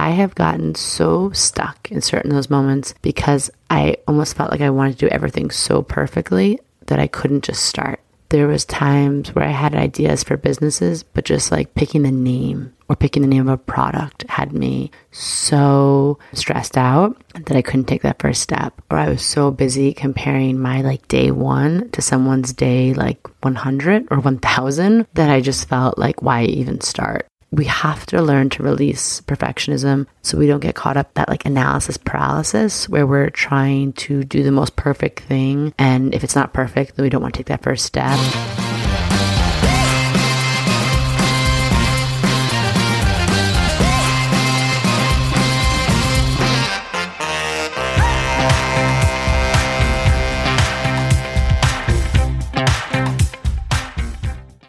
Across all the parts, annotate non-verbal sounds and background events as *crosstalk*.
I have gotten so stuck in certain those moments because I almost felt like I wanted to do everything so perfectly that I couldn't just start. There was times where I had ideas for businesses, but just like picking the name or picking the name of a product had me so stressed out that I couldn't take that first step. Or I was so busy comparing my like day one to someone's day like 100 or 1000 that I just felt like, why even start? We have to learn to release perfectionism so we don't get caught up that like analysis paralysis where we're trying to do the most perfect thing. And if it's not perfect then we don't want to take that first step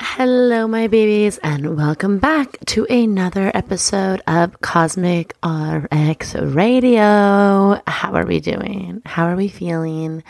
Hello, my babies, and welcome back to another episode of Cosmic RX Radio. How are we doing? How are we feeling?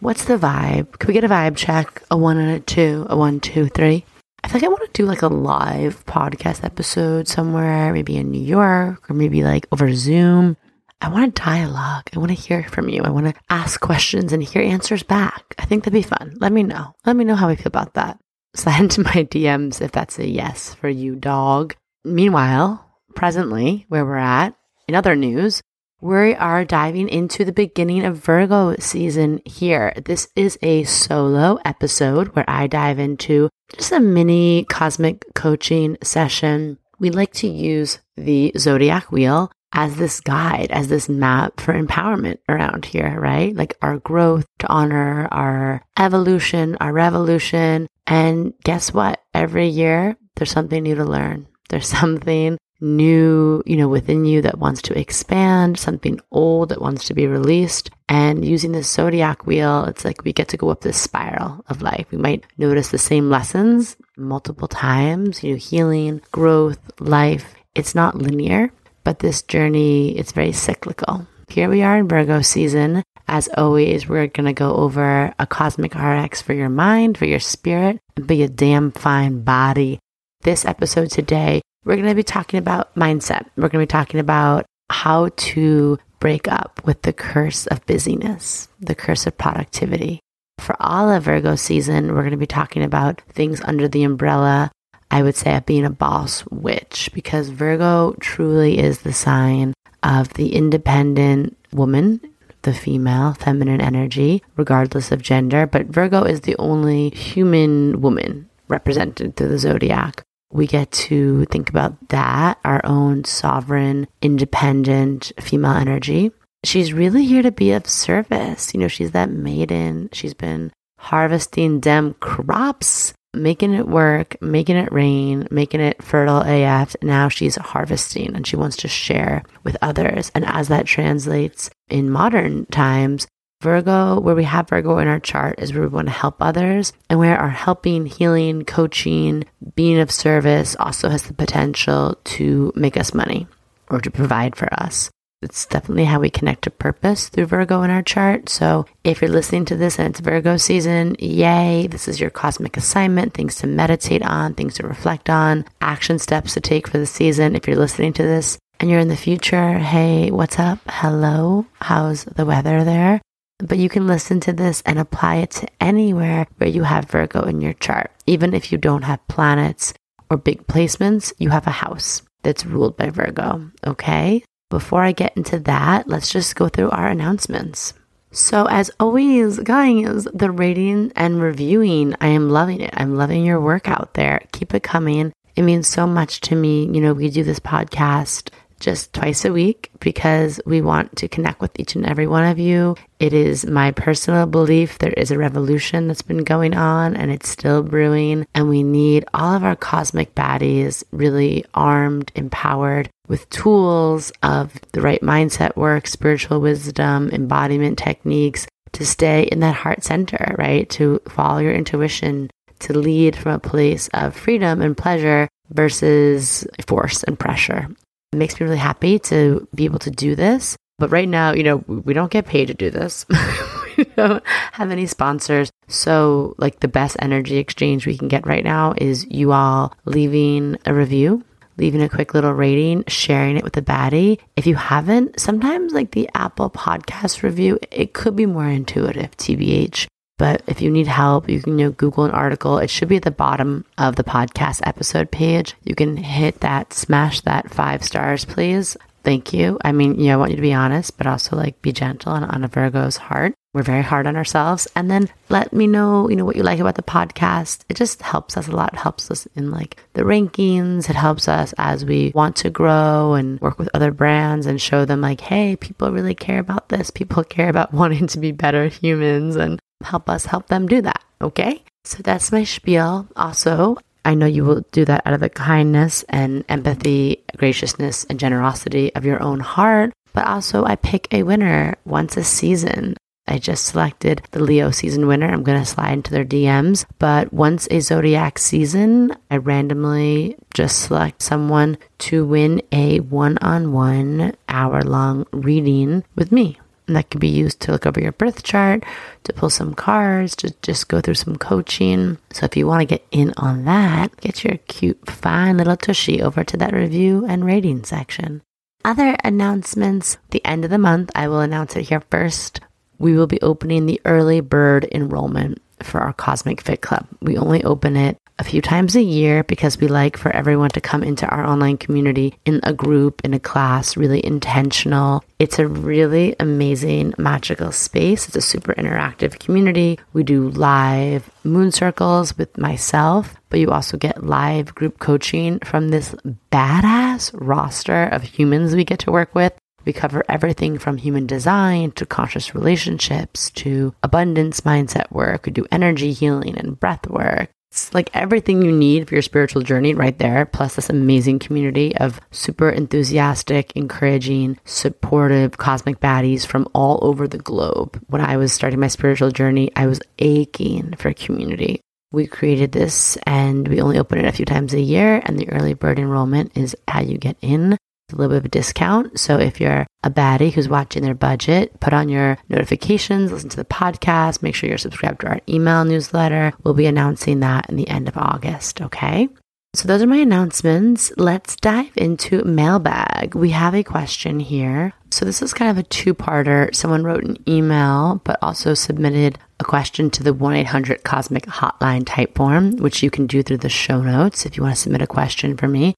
What's the vibe? Can we get a vibe check? A one and a two, a one, two, three. I think I want to do like a live podcast episode somewhere, maybe in New York or maybe like over Zoom. I want to dialogue. I want to hear from you. I want to ask questions and hear answers back. I think that'd be fun. Let me know. Let me know how I feel about that into *laughs* my DMs if that's a yes for you, dog. Meanwhile, presently, where we're at, in other news, we are diving into the beginning of Virgo season here. This is a solo episode where I dive into just a mini cosmic coaching session. We like to use the zodiac wheel as this guide, as this map for empowerment around here, right? Like our growth to honor our evolution, our revolution. And guess what? Every year there's something new to learn. *laughs* There's something new, you know, within you that wants to expand, something old that wants to be released. And using the zodiac wheel, it's like we get to go up this spiral of life. We might notice the same lessons multiple times, you know, healing, growth, life. It's not linear but this journey, it's very cyclical. Here we are in Virgo season. As always, we're going to go over a cosmic RX for your mind, for your spirit, and be a damn fine body. This episode today, we're going to be talking about mindset. We're going to be talking about how to break up with the curse of busyness, the curse of productivity. For all of Virgo season, we're going to be talking about things under the umbrella I would say of being a boss witch because Virgo truly is the sign of the independent woman, the female, feminine energy, regardless of gender. But Virgo is the only human woman represented through the zodiac. We get to think about that, our own sovereign, independent female energy. She's really here to be of service. You know, she's that maiden. She's been harvesting them crops making it work, making it rain, making it fertile AF. Now she's harvesting and she wants to share with others. And as that translates in modern times, Virgo, where we have Virgo in our chart, is where we want to help others and where our helping, healing, coaching, being of service also has the potential to make us money or to provide for us. It's definitely how we connect to purpose through Virgo in our chart. So if you're listening to this and it's Virgo season, yay, this is your cosmic assignment, things to meditate on, things to reflect on, action steps to take for the season. If you're listening to this and you're in the future, hey, what's up? Hello, how's the weather there? But you can listen to this and apply it to anywhere where you have Virgo in your chart. Even if you don't have planets or big placements, you have a house that's ruled by Virgo. Okay. Before I get into that, let's just go through our announcements. So, as always, guys, the rating and reviewing, I am loving it. I'm loving your work out there. Keep it coming. It means so much to me. You know, we do this podcast just twice a week because we want to connect with each and every one of you. It is my personal belief there is a revolution that's been going on and it's still brewing, and we need all of our cosmic baddies really armed, empowered with tools of the right mindset work, spiritual wisdom, embodiment techniques, to stay in that heart center, right? To follow your intuition, to lead from a place of freedom and pleasure versus force and pressure. It makes me really happy to be able to do this. But right now, you know, we don't get paid to do this. *laughs* we don't have any sponsors. So, like, the best energy exchange we can get right now is you all leaving a review leaving a quick little rating, sharing it with a baddie. If you haven't, sometimes like the Apple podcast review, it could be more intuitive, TBH. But if you need help, you can you know, Google an article. It should be at the bottom of the podcast episode page. You can hit that, smash that five stars, please. Thank you. I mean, you know, I want you to be honest, but also like be gentle on, on a Virgo's heart. We're very hard on ourselves. And then let me know, you know, what you like about the podcast. It just helps us a lot. It helps us in like the rankings. It helps us as we want to grow and work with other brands and show them like, hey, people really care about this. People care about *laughs* wanting to be better humans and help us help them do that. Okay. So that's my spiel. Also, I know you will do that out of the kindness and empathy, graciousness, and generosity of your own heart. But also, I pick a winner once a season. I just selected the Leo season winner. I'm going to slide into their DMs. But once a zodiac season, I randomly just select someone to win a one on one hour long reading with me. And that can be used to look over your birth chart, to pull some cards, to just go through some coaching. So if you want to get in on that, get your cute, fine little tushy over to that review and rating section. Other announcements, the end of the month, I will announce it here first we will be opening the early bird enrollment for our Cosmic Fit Club. We only open it a few times a year because we like for everyone to come into our online community in a group, in a class, really intentional. It's a really amazing, magical space. It's a super interactive community. We do live moon circles with myself, but you also get live group coaching from this badass roster of humans we get to work with. We cover everything from human design to conscious relationships to abundance mindset work. We do energy healing and breath work. It's like everything you need for your spiritual journey right there, plus this amazing community of super enthusiastic, encouraging, supportive cosmic baddies from all over the globe. When I was starting my spiritual journey, I was aching for community. We created this and we only open it a few times a year, and the early bird enrollment is how you get in a little bit of a discount. So if you're a baddie who's watching their budget, put on your notifications, listen to the podcast, make sure you're subscribed to our email newsletter. We'll be announcing that in the end of August, okay? So those are my announcements. Let's dive into mailbag. We have a question here. So this is kind of a two-parter. Someone wrote an email but also submitted a question to the 1-800 Cosmic Hotline type form, which you can do through the show notes if you want to submit a question for me.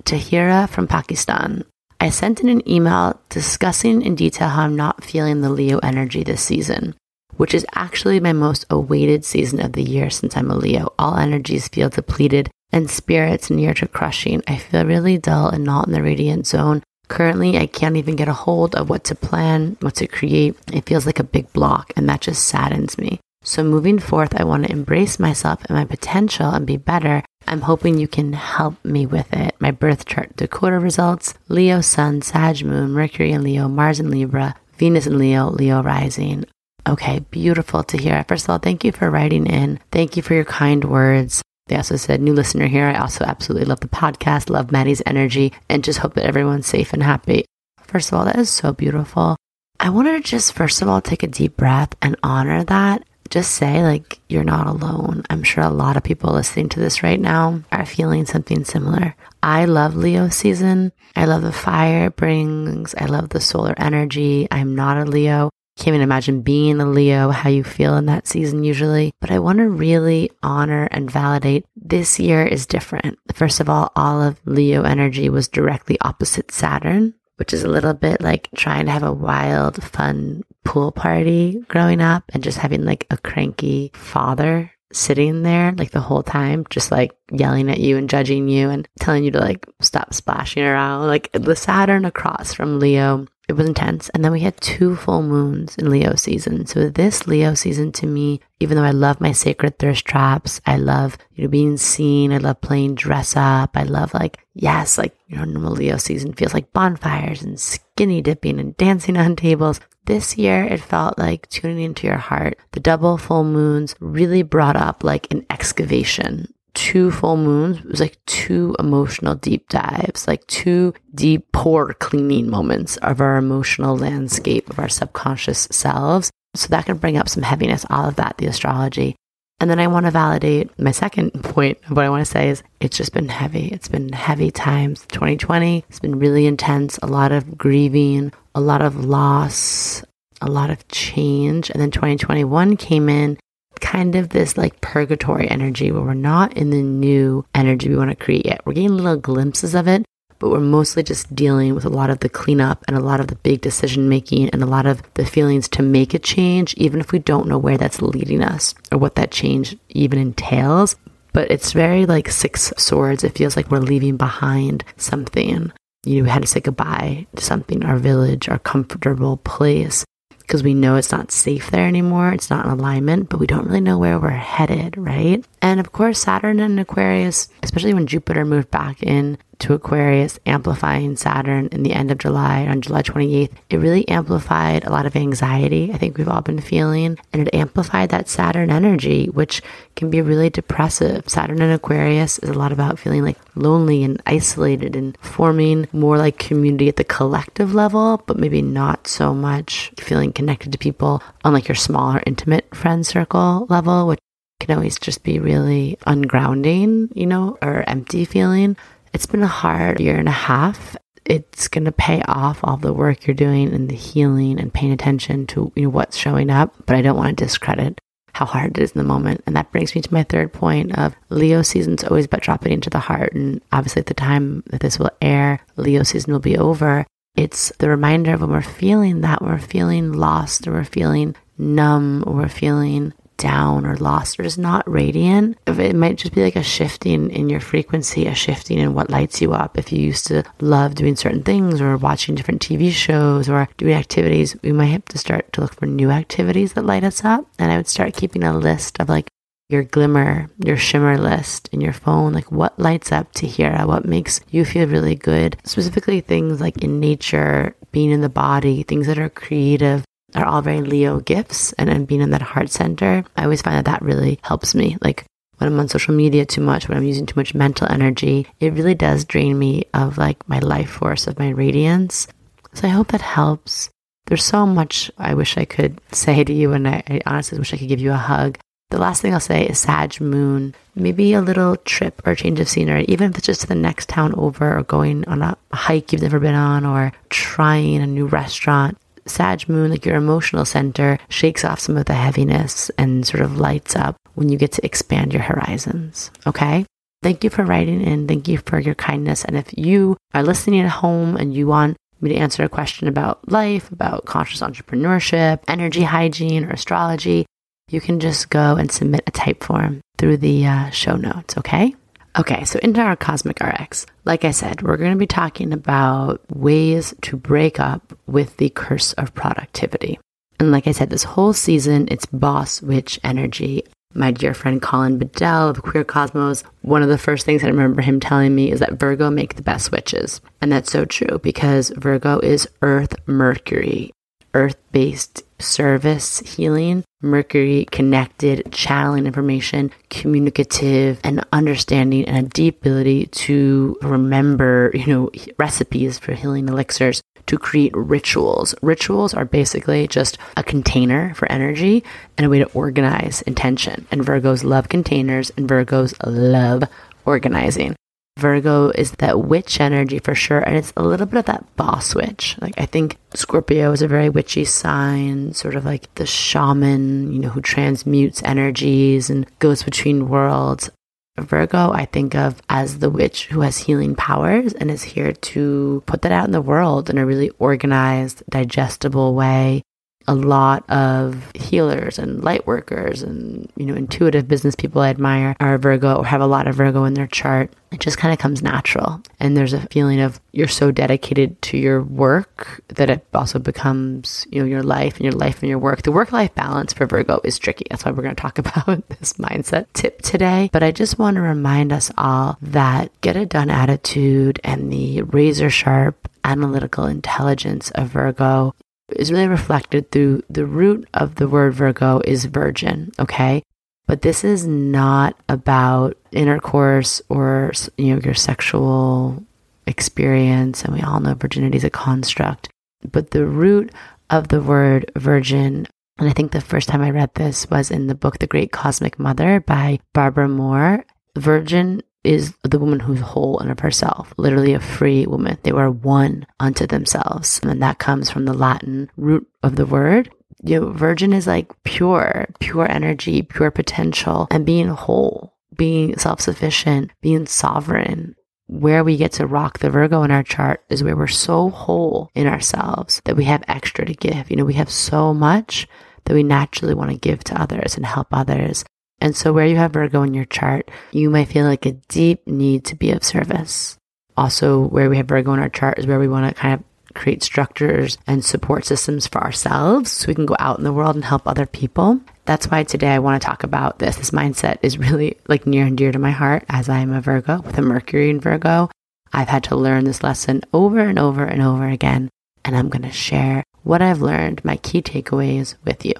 Tahira from Pakistan. I sent in an email discussing in detail how I'm not feeling the Leo energy this season, which is actually my most awaited season of the year since I'm a Leo. All energies feel depleted and spirits near to crushing. I feel really dull and not in the radiant zone. Currently, I can't even get a hold of what to plan, what to create. It feels like a big block, and that just saddens me. So, moving forth, I want to embrace myself and my potential and be better. I'm hoping you can help me with it. My birth chart Dakota results Leo Sun, Sag Moon, Mercury in Leo, Mars in Libra, Venus in Leo, Leo rising. Okay, beautiful to hear. First of all, thank you for writing in. Thank you for your kind words. They also said, new listener here. I also absolutely love the podcast, love Maddie's energy, and just hope that everyone's safe and happy. First of all, that is so beautiful. I wanted to just, first of all, take a deep breath and honor that just say, like, you're not alone. I'm sure a lot of people listening to this right now are feeling something similar. I love Leo season. I love the fire it brings. I love the solar energy. I'm not a Leo. Can't even imagine being a Leo, how you feel in that season usually. But I want to really honor and validate this year is different. First of all, all of Leo energy was directly opposite Saturn which is a little bit like trying to have a wild, fun pool party growing up and just having like a cranky father sitting there like the whole time, just like yelling at you and judging you and telling you to like stop splashing around. Like the Saturn across from Leo it was intense. And then we had two full moons in Leo season. So this Leo season to me, even though I love my sacred thirst traps, I love, you know, being seen. I love playing dress up. I love like, yes, like, you know, normal Leo season feels like bonfires and skinny dipping and dancing on tables. This year, it felt like tuning into your heart. The double full moons really brought up like an excavation two full moons it was like two emotional deep dives, like two deep pore cleaning moments of our emotional landscape of our subconscious selves. So that can bring up some heaviness, all of that, the astrology. And then I want to validate my second *laughs* point what I want to say is it's just been heavy. It's been heavy times. 2020, it's been really intense, a lot of grieving, a lot of loss, a lot of change. And then 2021 came in kind of this like purgatory energy where we're not in the new energy we want to create yet. We're getting little glimpses of it, but we're mostly just dealing with a lot of the cleanup and a lot of the big decision making and a lot of the feelings to make a change, even if we don't know where that's leading us or what that change even entails. But it's very like six swords. It feels like we're leaving behind something. You know, we had to say goodbye to something, our village, our comfortable place because we know it's not safe there anymore. It's not in alignment, but we don't really know where we're headed, right? And of course, Saturn and Aquarius, especially when Jupiter moved back in to Aquarius, amplifying Saturn in the end of July, on July 28th, it really amplified a lot of anxiety I think we've all been feeling. And it amplified that Saturn energy, which can be really depressive. Saturn and Aquarius is a lot about feeling like lonely and isolated and forming more like community at the collective level, but maybe not so much feeling connected to people on like your smaller, intimate friend circle level, which can always just be really ungrounding, you know, or empty feeling. It's been a hard year and a half. It's going to pay off all the work you're doing and the healing and paying attention to you know, what's showing up, but I don't want to discredit how hard it is in the moment. And that brings me to my third point of Leo season's always about dropping into the heart. And obviously at the time that this will air, Leo season will be over. It's the reminder of when we're feeling that we're feeling lost or we're feeling numb or we're feeling down or lost or just not radiant. It might just be like a shifting in your frequency, a shifting in what lights you up. If you used to love doing certain things or watching different TV shows or doing activities, we might have to start to look for new activities that light us up. And I would start keeping a list of like your glimmer, your shimmer list in your phone, like what lights up to Tahira, what makes you feel really good. Specifically, things like in nature, being in the body, things that are creative, are all very Leo gifts. And then being in that heart center, I always find that that really helps me. Like when I'm on social media too much, when I'm using too much mental energy, it really does drain me of like my life force, of my radiance. So I hope that helps. There's so much I wish I could say to you, and I, I honestly wish I could give you a hug. The last thing I'll say is Sag Moon. Maybe a little trip or change of scenery, even if it's just to the next town over or going on a hike you've never been on or trying a new restaurant. Sag Moon, like your emotional center, shakes off some of the heaviness and sort of lights up when you get to expand your horizons. Okay? Thank you for writing in. Thank you for your kindness. And if you are listening at home and you want me to answer a question about life, about conscious entrepreneurship, energy hygiene, or astrology, you can just go and submit a type form through the uh, show notes. Okay? Okay, so into our Cosmic RX. Like I said, we're going to be talking about ways to break up with the curse of productivity. And like I said, this whole season, it's boss witch energy. My dear friend Colin Bedell of Queer Cosmos, one of the first things I remember him telling me is that Virgo make the best witches. And that's so true because Virgo is Earth Mercury, earth based service healing, Mercury connected, channeling information, communicative, and understanding, and a deep ability to remember, you know, recipes for healing elixirs to create rituals. Rituals are basically just a container for energy and a way to organize intention. And Virgos love containers and Virgos love organizing. Virgo is that witch energy for sure. And it's a little bit of that boss witch. Like, I think Scorpio is a very witchy sign, sort of like the shaman, you know, who transmutes energies and goes between worlds. Virgo, I think of as the witch who has healing powers and is here to put that out in the world in a really organized, digestible way. A lot of healers and light workers and you know intuitive business people I admire are Virgo or have a lot of Virgo in their chart. It just kind of comes natural. And there's a feeling of you're so dedicated to your work that it also becomes, you know, your life and your life and your work. The work life balance for Virgo is tricky. That's why we're going to talk *laughs* about this mindset tip today. But I just want to remind us all that get it done attitude and the razor sharp analytical intelligence of Virgo is really reflected through the root of the word Virgo is virgin, okay? But this is not about intercourse or you know your sexual experience and we all know virginity is a construct. But the root of the word virgin and I think the first time I read this was in the book The Great Cosmic Mother by Barbara Mor. Virgin is the woman who's whole and of herself, literally a free woman. They were one unto themselves. And that comes from the Latin root of the word. You know, virgin is like pure, pure energy, pure potential, and being whole, being self sufficient, being sovereign. Where we get to rock the Virgo in our chart is where we're so whole in ourselves that we have extra to give. You know, we have so much that we naturally want to give to others and help others. And so, where you have Virgo in your chart, you might feel like a deep need to be of service. Also, where we have Virgo in our chart is where we want to kind of create structures and support systems for ourselves so we can go out in the world and help other people. That's why today I want to talk about this. This mindset is really like near and dear to my heart as I am a Virgo with a Mercury in Virgo. I've had to learn this lesson over and over and over again, and I'm going to share what I've learned, my key takeaways with you.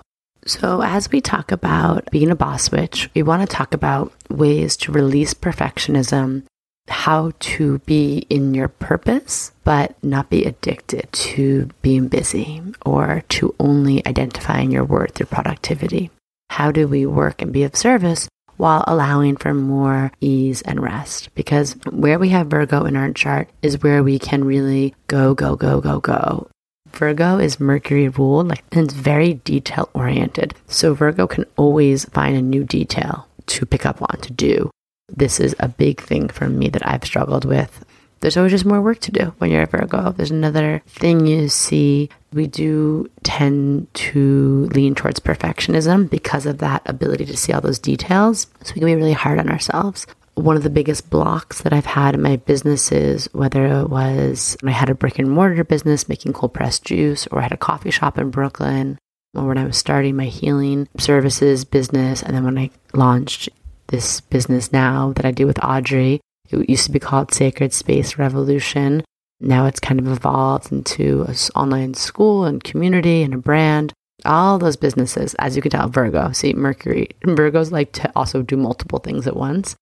So, as we talk about being a boss witch, we want to talk about ways to release perfectionism, how to be in your purpose, but not be addicted to being busy or to only identifying your worth through productivity. How do we work and be of service while allowing for more ease and rest? Because where we have Virgo in our chart is where we can really go, go, go, go, go Virgo is Mercury ruled, like, and it's very detail oriented. So Virgo can always find a new detail to pick up on, to do. This is a big thing for me that I've struggled with. There's always just more work to do when you're a Virgo. There's another thing you see. We do tend to lean towards perfectionism because of that ability to see all those details. So we can be really hard on ourselves one of the biggest blocks that I've had in my businesses, whether it was when I had a brick and mortar business making cold pressed juice, or I had a coffee shop in Brooklyn, or when I was starting my healing services business, and then when I launched this business now that I do with Audrey, it used to be called Sacred Space Revolution. Now it's kind of evolved into an online school and community and a brand. All those businesses, as you can tell, Virgo, see Mercury. Virgos like to also do multiple things at once.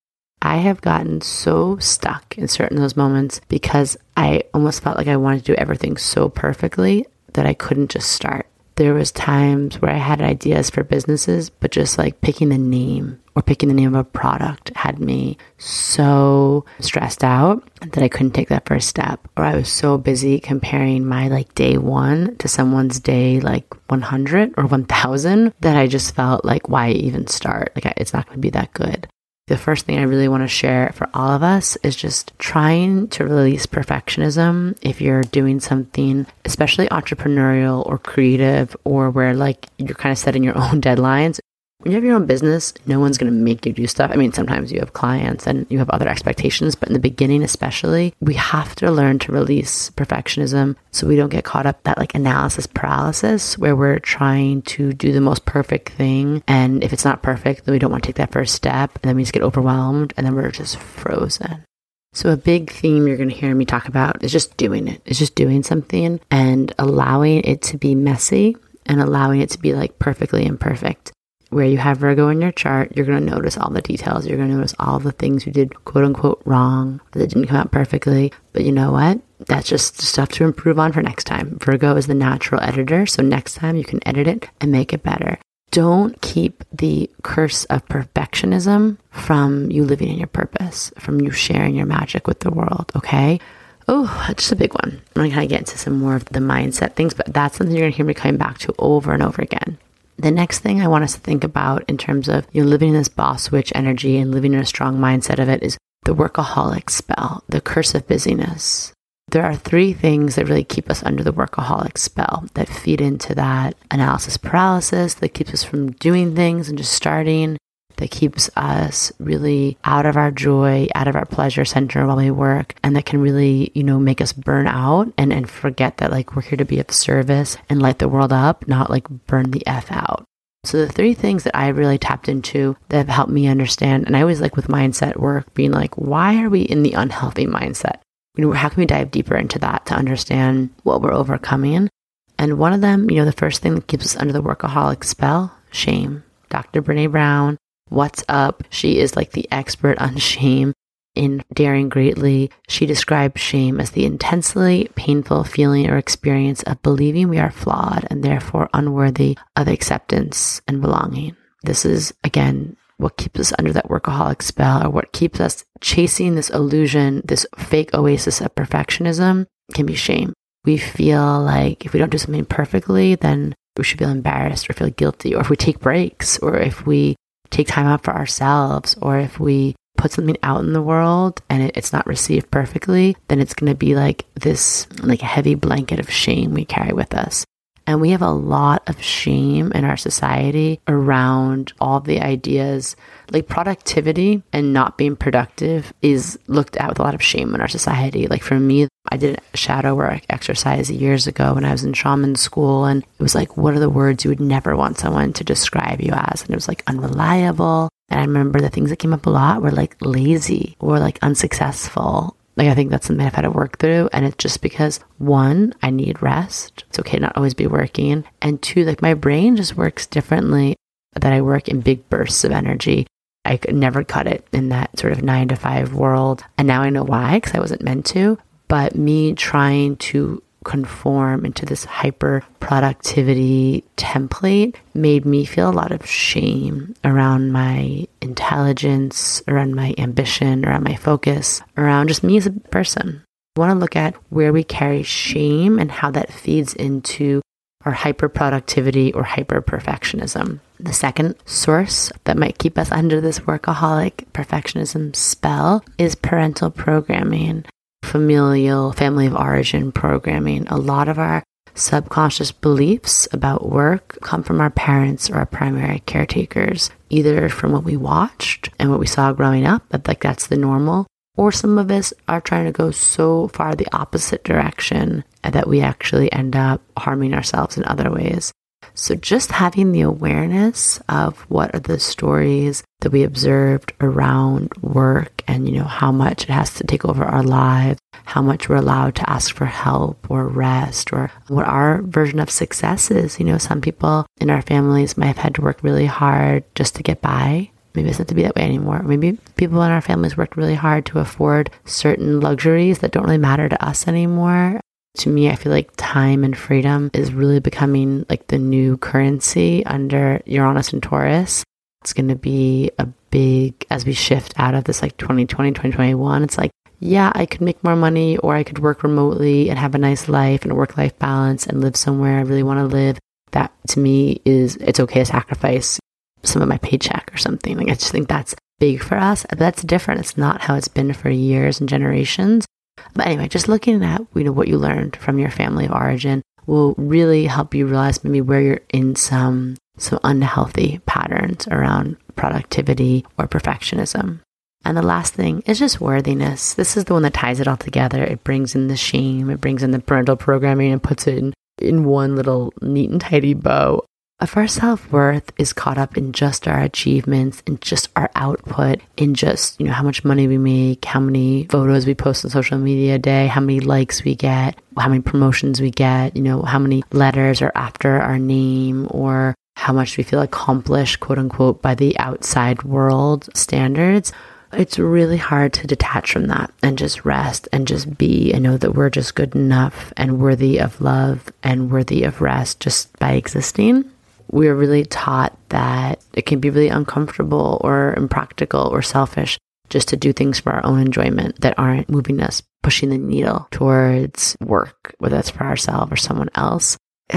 I have gotten so stuck in certain of those moments because I almost felt like I wanted to do everything so perfectly that I couldn't just start. There was times where I had ideas for businesses, but just like picking the name or picking the name of a product had me so stressed out that I couldn't take that first step. Or I was so busy comparing my like day one to someone's day like 100 or 1000 that I just felt like, why even start? Like, it's not going to be that good the first thing I really want to share for all of us is just trying to release perfectionism if you're doing something, especially entrepreneurial or creative, or where like you're kind of setting your own *laughs* deadlines. When you have your own business, no one's going to make you do stuff. I mean, sometimes you have clients and you have other expectations, but in the beginning, especially, we have to learn to release perfectionism so we don't get caught up that like analysis paralysis where we're trying to do the most perfect thing. And if it's not perfect, then we don't want to take that first step. And then we just get overwhelmed and then we're just frozen. So, a big theme you're going to hear me talk about is just doing it. It's just doing something and allowing it to be messy and allowing it to be like perfectly imperfect where you have Virgo in your chart, you're going to notice all the details. You're going to notice all the things you did quote unquote wrong that didn't come out perfectly. But you know what? That's just stuff to improve on for next time. Virgo is the natural editor. So next time you can edit it and make it better. Don't keep the curse of perfectionism from you living in your purpose, from you sharing your magic with the world. Okay. Oh, that's just a big one. I'm to kind of get into some more of the mindset things, but that's something you're to hear me coming back to over and over again. The next thing I want us to think about in terms of you know, living in this boss witch energy and living in a strong mindset of it is the workaholic spell, the curse of busyness. there are three things that really keep us under the workaholic spell that feed into that analysis paralysis that keeps us from doing things and just starting that keeps us really out of our joy, out of our pleasure center while we work, and that can really, you know, make us burn out and, and forget that like we're here to be of service and light the world up, not like burn the F out. So the three things that I really tapped into that have helped me understand, and I always like with mindset work being like, why are we in the unhealthy mindset? You know, how can we dive deeper into that to understand what we're overcoming? And one of them, you know, the first thing that keeps us under the workaholic spell, shame. Dr. Brene Brown What's Up. She is like the expert on shame. In Daring Greatly, she describes shame as the intensely painful feeling or experience of believing we are flawed and therefore unworthy of acceptance and belonging. This is, again, what keeps us under that workaholic spell or what keeps us chasing this illusion, this fake oasis of perfectionism can be shame. We feel like if we don't do something perfectly, then we should feel embarrassed or feel guilty, or if we take breaks, or if we take time out for ourselves or if we put something out in the world and it, it's not received perfectly, then it's going to be like this like a heavy blanket of shame we carry with us. And we have a lot of shame in our society around all the ideas like productivity and not being productive is looked at with a lot of shame in our society. Like for me, I did a shadow work exercise years ago when I was in shaman school. And it was like, what are the words you would never want someone to describe you as? And it was like unreliable. And I remember the things that came up a lot were like lazy or like unsuccessful like, I think that's something I've had to work through. And it's just because one, I need rest. It's okay to not always be working. And two, like my brain just works differently that I work in big bursts of energy. I could never cut it in that sort of nine to five world. And now I know why, because I wasn't meant to. But me trying to conform into this hyper productivity template made me feel a lot of shame around my intelligence, around my ambition, around my focus, around just me as a person. I want to look at where we carry shame and how that feeds into our hyper productivity or hyper perfectionism. The second source that might keep us under this workaholic perfectionism spell is parental programming familial family of origin programming. A lot of our subconscious beliefs about work come from our parents or our primary caretakers, either from what we watched and what we saw growing up, but like that's the normal, or some of us are trying to go so far the opposite direction that we actually end up harming ourselves in other ways. So, just having the awareness of what are the stories that we observed around work and, you know, how much it has to take over our lives, how much we're allowed to ask for help or rest, or what our version of success is. You know, some people in our families might have had to work really hard just to get by. Maybe it's not to be that way anymore. Maybe people in our families worked really hard to afford certain luxuries that don't really matter to us anymore. To me, I feel like time and freedom is really becoming like the new currency under Uranus and Taurus. It's going to be a big, as we shift out of this like 2020, 2021, it's like, yeah, I could make more money or I could work remotely and have a nice life and work life balance and live somewhere I really want to live. That to me is, it's okay to sacrifice some of my paycheck or something. Like, I just think that's big for us. But that's different. It's not how it's been for years and generations. But anyway, just looking at you know what you learned from your family of origin will really help you realize maybe where you're in some some unhealthy patterns around productivity or perfectionism. And the last thing is just worthiness. This is the one that ties it all together. It brings in the shame, it brings in the parental programming and puts it in, in one little neat and tidy bow if our self worth is caught up in just our achievements and just our output, in just, you know, how much money we make, how many photos we post on social media a day, how many likes we get, how many promotions we get, you know, how many letters are after our name or how much we feel accomplished, quote unquote, by the outside world standards. It's really hard to detach from that and just rest and just be and know that we're just good enough and worthy of love and worthy of rest just by existing we are really taught that it can be really uncomfortable or impractical or selfish just to do things for our own enjoyment that aren't moving us, pushing the needle towards work, whether that's for ourselves or someone else. *sighs*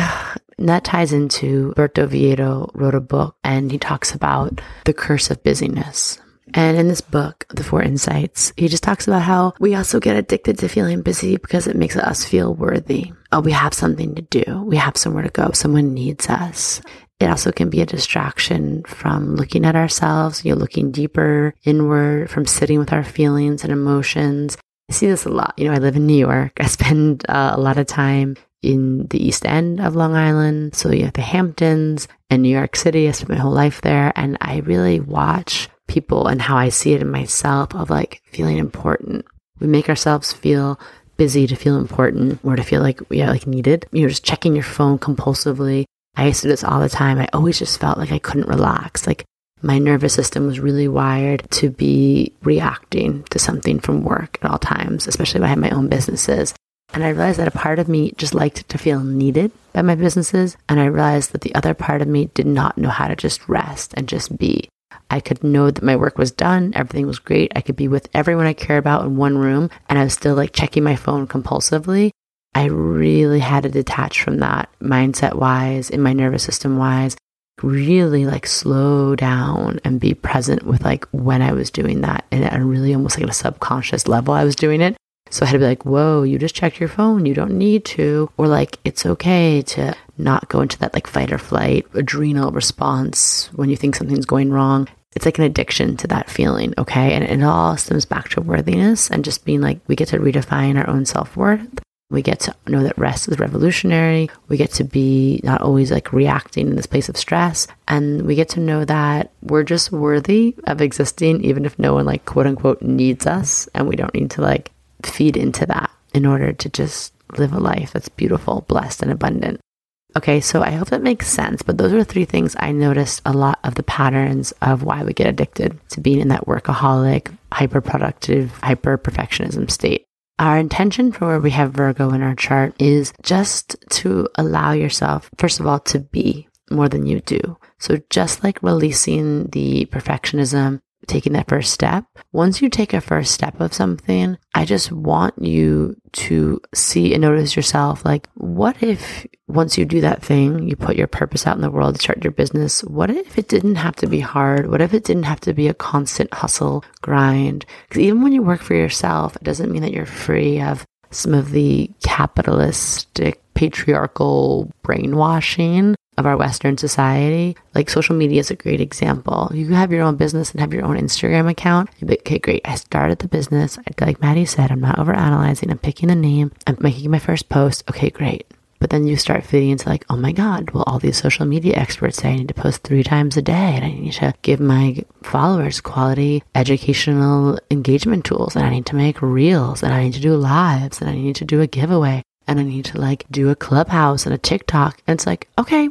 And that ties into Alberto Villoldo wrote a book and he talks about the curse of busyness. And in this book, The Four Insights, he just talks about how we also get addicted to feeling busy because it makes us feel worthy. Oh, we have something to do. We have somewhere to go. Someone needs us. It also can be a distraction from looking at ourselves, you know, looking deeper inward, from sitting with our feelings and emotions. I see this a lot. You know, I live in New York. I *laughs* spend uh, a lot of time in the East End of Long Island. So you have the Hamptons and New York City. I spent my whole life there. And I really watch people and how I see it in myself of like feeling important. We make ourselves feel busy to feel important or to feel like we are like needed. You're just checking your phone compulsively. I used to do this all the time. I always just felt like I couldn't relax. Like my nervous system was really wired to be reacting to something from work at all times, especially if I had my own businesses. And I realized that a part of me just liked to feel needed by my businesses. And I realized that the other part of me did not know how to just rest and just be. I could know that my work was done, everything was great. I could be with everyone I care about in one room, and I was still like checking my phone compulsively. I really had to detach from that mindset wise, in my nervous system wise, really like slow down and be present with like when I was doing that. And really almost like a subconscious level, I was doing it. So I had to be like, whoa, you just checked your phone. You don't need to. Or like, it's okay to not go into that like fight or flight adrenal response when you think something's going wrong. It's like an addiction to that feeling. Okay. And it all stems back to worthiness and just being like, we get to redefine our own self worth. We get to know that rest is revolutionary. We get to be not always like reacting in this place of stress. And we get to know that we're just worthy of existing, even if no one like quote unquote needs us. And we don't need to like feed into that in order to just live a life that's beautiful, blessed, and abundant. Okay, so I hope that makes sense. But those are three things I noticed a lot of the patterns of why we get addicted to being in that workaholic, hyper productive, hyper perfectionism state. Our intention for where we have Virgo in our chart is just to allow yourself, first of all, to be more than you do. So just like releasing the perfectionism taking that first step. Once you take a first step of something, I just want you to see and notice yourself like, what if once you do that thing, you put your purpose out in the world, start your business? What if it didn't have to be hard? What if it didn't have to be a constant hustle grind? Because even when you work for yourself, it doesn't mean that you're free of some of the capitalistic patriarchal brainwashing of our Western society. Like social media is a great example. You have your own business and have your own Instagram account. Okay, great. I started the business. Like Maddie said, I'm not overanalyzing. I'm picking a name. I'm making my first post. Okay, great. But then you start feeding into like, oh my God, well, all these social media experts say I need to post three times a day and I need to give my followers quality educational engagement tools and I need to make reels and I need to do lives and I need to do a giveaway and I need to like do a clubhouse and a TikTok. And it's like, okay,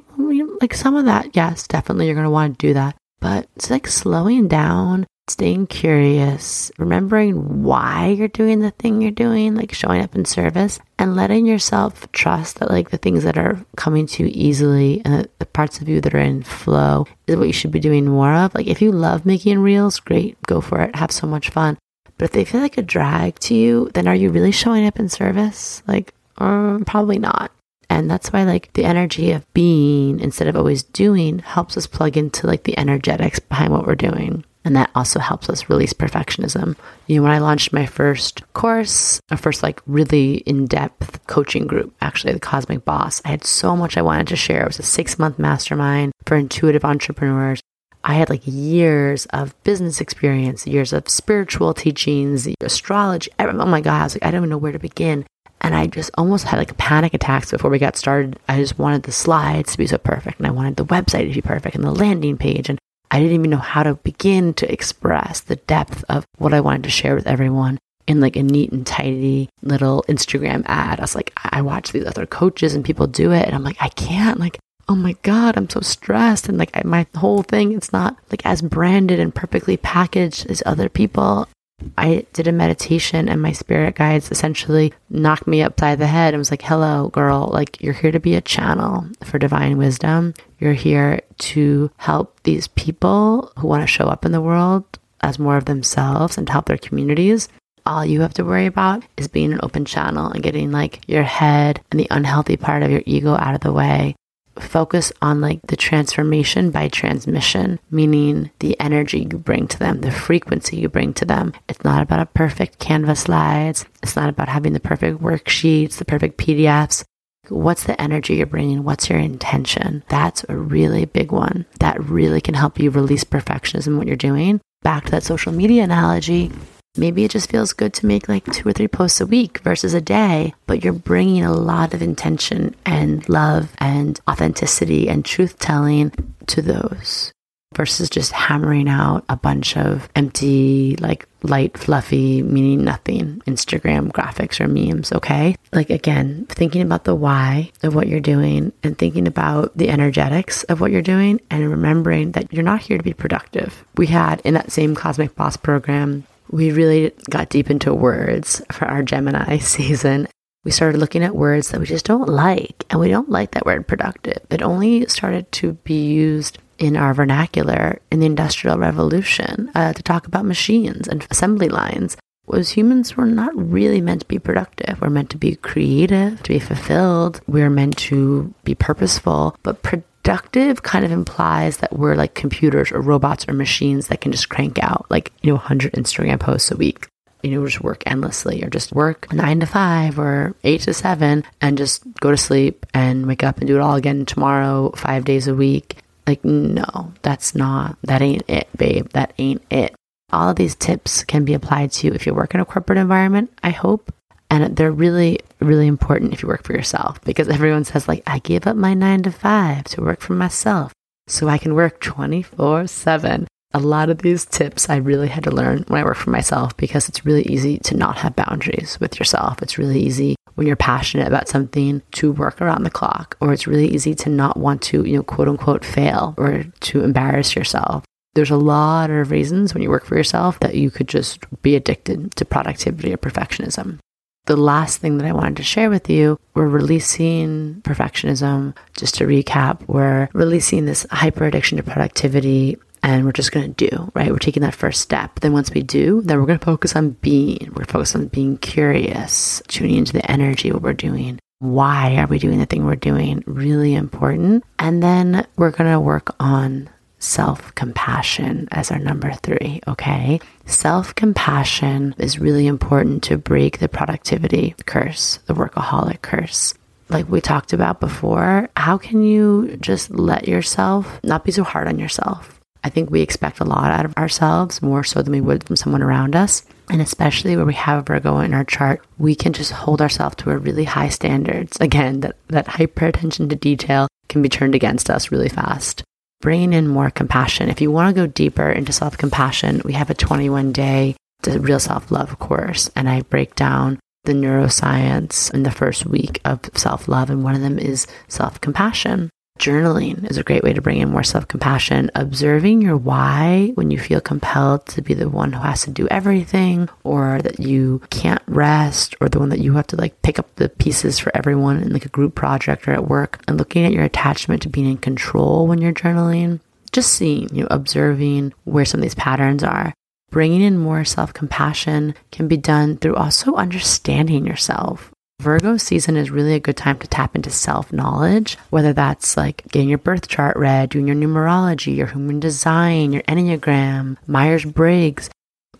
like some of that, yes, definitely you're going to want to do that. But it's like slowing down, staying curious, remembering why you're doing the thing you're doing, like showing up in service and letting yourself trust that like the things that are coming to you easily and the parts of you that are in flow is what you should be doing more of. Like if you love making reels, great, go for it. Have so much fun. But if they feel like a drag to you, then are you really showing up in service? Like, um, probably not. And that's why like the energy of being instead of always doing helps us plug into like the energetics behind what we're doing. And that also helps us release perfectionism. You know, when I launched my first course, a first like really in depth coaching group, actually, the Cosmic Boss, I had so much I wanted to share. It was a six month mastermind for intuitive entrepreneurs. I had like years of business experience, years of spiritual teachings, astrology. Oh my God, I was like, I don't even know where to begin. And I just almost had like panic attacks before we got started. I just wanted the slides to be so perfect and I wanted the website to be perfect and the landing page. And I didn't even know how to begin to express the depth of what I wanted to share with everyone in like a neat and tidy little Instagram ad. I was like, I watch these other coaches and people do it. And I'm like, I can't like, oh my God, I'm so stressed. And like my whole thing, it's not like as branded and perfectly packaged as other people. I did a meditation and my spirit guides essentially knocked me upside the head and was like, hello, girl, like you're here to be a channel for divine wisdom. You're here to help these people who want to show up in the world as more of themselves and to help their communities. All you have to worry about is being an open channel and getting like your head and the unhealthy part of your ego out of the way focus on like the transformation by transmission, meaning the energy you bring to them, the frequency you bring to them. It's not about a perfect Canva slides. It's not about having the perfect worksheets, the perfect PDFs. What's the energy you're bringing? What's your intention? That's a really big one. That really can help you release perfectionism what you're doing. Back to that social media analogy, Maybe it just feels good to make like two or three posts a week versus a day, but you're bringing a lot of intention and love and authenticity and truth telling to those versus just hammering out a bunch of empty, like light, fluffy, meaning nothing Instagram graphics or memes. Okay. Like again, thinking about the why of what you're doing and thinking about the energetics of what you're doing and remembering that you're not here to be productive. We had in that same Cosmic Boss program we really got deep into words for our Gemini *laughs* season. We started looking at words that we just don't like, and we don't like that word productive. It only started to be used in our vernacular in the Industrial Revolution uh, to talk about machines and assembly lines. Was humans were not really meant to be productive. We're meant to be creative, to be fulfilled. We're meant to be purposeful, but productive productive kind of implies that we're like computers or robots or machines that can just crank out like, you know, 100 Instagram posts a week. You know, just work endlessly or just work nine to five or eight to seven and just go to sleep and wake up and do it all again tomorrow, five days a week. Like, no, that's not, that ain't it, babe. That ain't it. All of these tips can be applied to if you work in a corporate environment, I hope. And they're really, really important if you work for yourself because everyone says, like, I gave up my nine to five to work for myself so I can work 24 7. A lot of these tips I really had to learn when I work for myself because it's really easy to not have boundaries with yourself. It's really easy when you're passionate about something to work around the clock, or it's really easy to not want to, you know, quote unquote, fail or to embarrass yourself. There's a lot of reasons when you work for yourself that you could just be addicted to productivity or perfectionism the last thing that I wanted to share with you, we're releasing perfectionism. Just to recap, we're releasing this hyper addiction to productivity and we're just going to do, right? We're taking that first step. Then once we do, then we're going to focus on being. We're focused on being curious, tuning into the energy what we're doing. Why are we doing the thing we're doing? Really important. And then we're going to work on self compassion as our number three, okay? Self compassion is really important to break the productivity curse, the workaholic curse. Like we talked about before, how can you just let yourself not be so hard on yourself? I think we expect a lot out of ourselves, more so than we would from someone around us. And especially where we have Virgo in our chart, we can just hold ourselves to a really high standards. Again, that, that hyper attention to detail can be turned against us really fast bringing in more compassion. If you want to go deeper into self compassion, we have a 21 day real self love course, and I break down the neuroscience in the first week of self love, and one of them is self compassion. Journaling is a great way to bring in more self compassion. Observing your why when you feel compelled to be the one who has to do everything, or that you can't rest, or the one that you have to like pick up the pieces for everyone in like a group project or at work, and looking at your attachment to being in control when you're journaling. Just seeing, you know, observing where some of these patterns are. Bringing in more self compassion can be done through also understanding yourself Virgo season is really a good time to tap into self knowledge, whether that's like getting your birth chart read, doing your numerology, your human design, your Enneagram, Myers Briggs,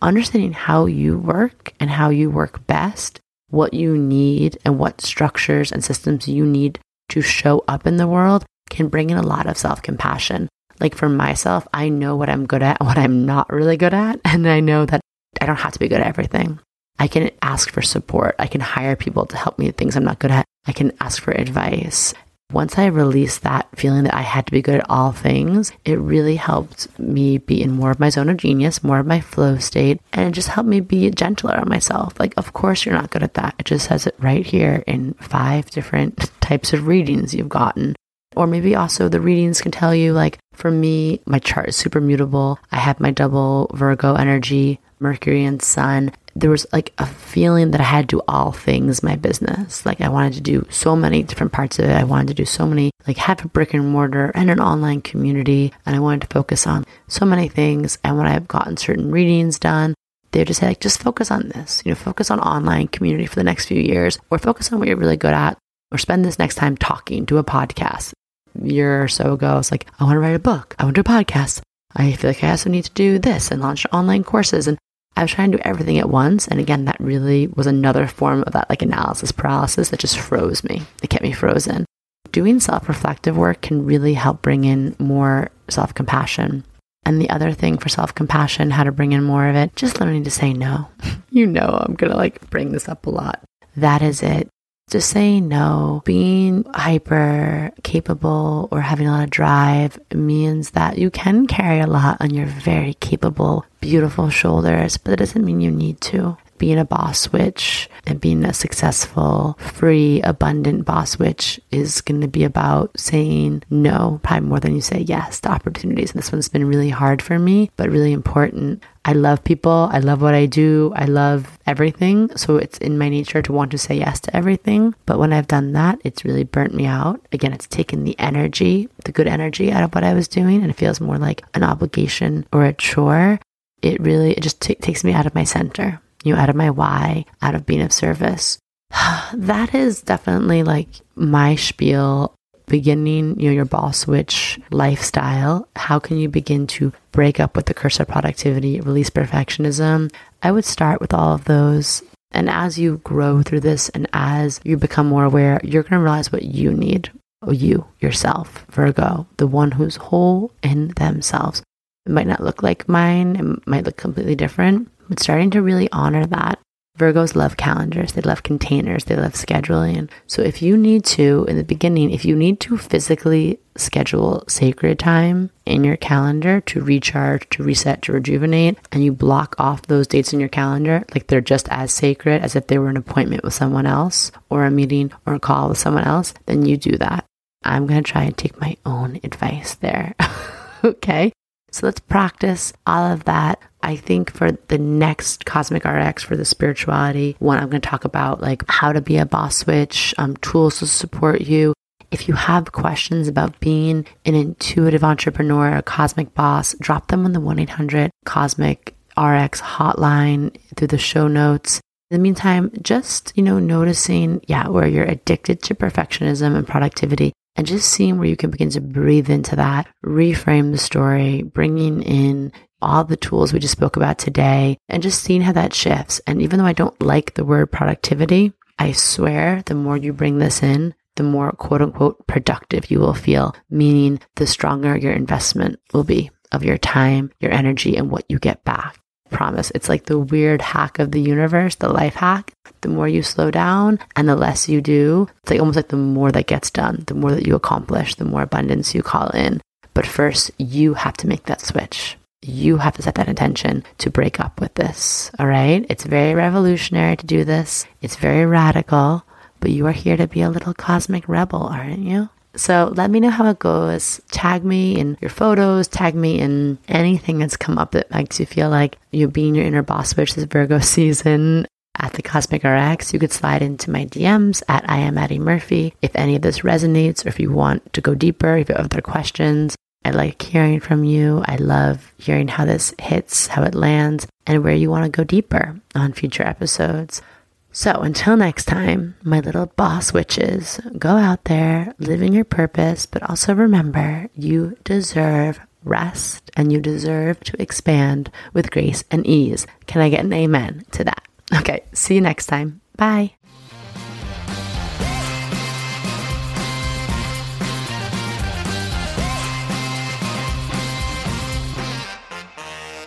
understanding how you work and how you work best, what you need, and what structures and systems you need to show up in the world can bring in a lot of self compassion. Like for myself, I know what I'm good at, what I'm not really good at, and I know that I don't have to be good at everything. I can ask for support. I can hire people to help me with things I'm not good at. I can ask for advice. Once I released that feeling that I had to be good at all things, it really helped me be in more of my zone of genius, more of my flow state, and it just helped me be gentler on myself. Like, of course, you're not good at that. It just says it right here in five different *laughs* types of readings you've gotten. Or maybe also the readings can tell you, like, for me, my chart is super mutable. I have my double Virgo energy, Mercury and Sun there was like a feeling that I had to do all things my business. Like I wanted to do so many different parts of it. I wanted to do so many, like have a brick and mortar and an online community. And I wanted to focus on so many things. And when I've gotten certain readings done, they just say like, just focus on this, you know, focus on online community for the next few years or focus on what you're really good at or spend this next time talking, do a podcast. year or so ago, I was like, I want to write a book. I want to do a podcast. I feel like I also need to do this and launch online courses. And I was trying to do everything at once. And again, that really was another form of that like analysis paralysis that just froze me. It kept me frozen. Doing self reflective work can really help bring in more self compassion. And the other thing for self compassion, how to bring in more of it, just learning to say no. *laughs* you know, I'm going to like bring this up a lot. That is it. Just say no, being hyper capable or having a lot of drive means that you can carry a lot on your very capable, beautiful shoulders, but it doesn't mean you need to being a boss witch and being a successful, free, abundant boss witch is going to be about saying no, probably more than you say yes to opportunities. And this one's been really hard for me, but really important. I love people. I love what I do. I love everything. So it's in my nature to want to say yes to everything. But when I've done that, it's really burnt me out. Again, it's taken the energy, the good energy out of what I was doing. And it feels more like an obligation or a chore. It really, it just t- takes me out of my center you know, out of my why, out of being of service. *sighs* that is definitely like my spiel beginning you know your boss witch lifestyle how can you begin to break up with the curse of productivity release perfectionism? I would start with all of those. And as you grow through this and as you become more aware you're going to realize what you need you yourself virgo the one who's whole in themselves. It might not look like mine it might look completely different but starting to really honor that. Virgos love calendars, they love containers, they love scheduling. So if you need to, in the beginning, if you need to physically schedule sacred time in your calendar to recharge, to reset, to rejuvenate, and you block off those dates in your calendar like they're just as sacred as if they were an appointment with someone else or a meeting or a call with someone else, then you do that. I'm going to try and take my own advice there. *laughs* okay. So let's practice all of that. I think for the next Cosmic RX for the spirituality one, I'm going to talk about like how to be a boss witch, um, tools to support you. If you have questions about being an intuitive entrepreneur, a cosmic boss, drop them on the 1 800 Cosmic RX hotline through the show notes. In the meantime, just, you know, noticing, yeah, where you're addicted to perfectionism and productivity and just seeing where you can begin to breathe into that, reframe the story, bringing in all the tools we just spoke about today, and just seeing how that shifts. And even though I don't like the word productivity, I swear the more you bring this in, the more quote unquote productive you will feel, meaning the stronger your investment will be of your time, your energy, and what you get back promise. It's like the weird hack of the universe, the life hack. The more you slow down and the less you do, it's like almost like the more that gets done, the more that you accomplish, the more abundance you call in. But first, you have to make that switch. You have to set that intention to break up with this. All right. It's very revolutionary to do this. It's very radical, but you are here to be a little cosmic rebel, aren't you? So let me know how it goes. Tag me in your photos, tag me in anything that's come up that makes you feel like you're being your inner boss witch this Virgo *laughs* season at the Cosmic RX. You could slide into my DMs at I am Maddie Murphy if any of this resonates or if you want to go deeper, if you have other questions. I like hearing from you. I love hearing how this hits, how it lands, and where you want to go deeper on future episodes. So until next time, my little boss witches, go out there, live in your purpose, but also remember you deserve rest and you deserve to expand with grace and ease. Can I get an amen to that? Okay, see you next time. Bye.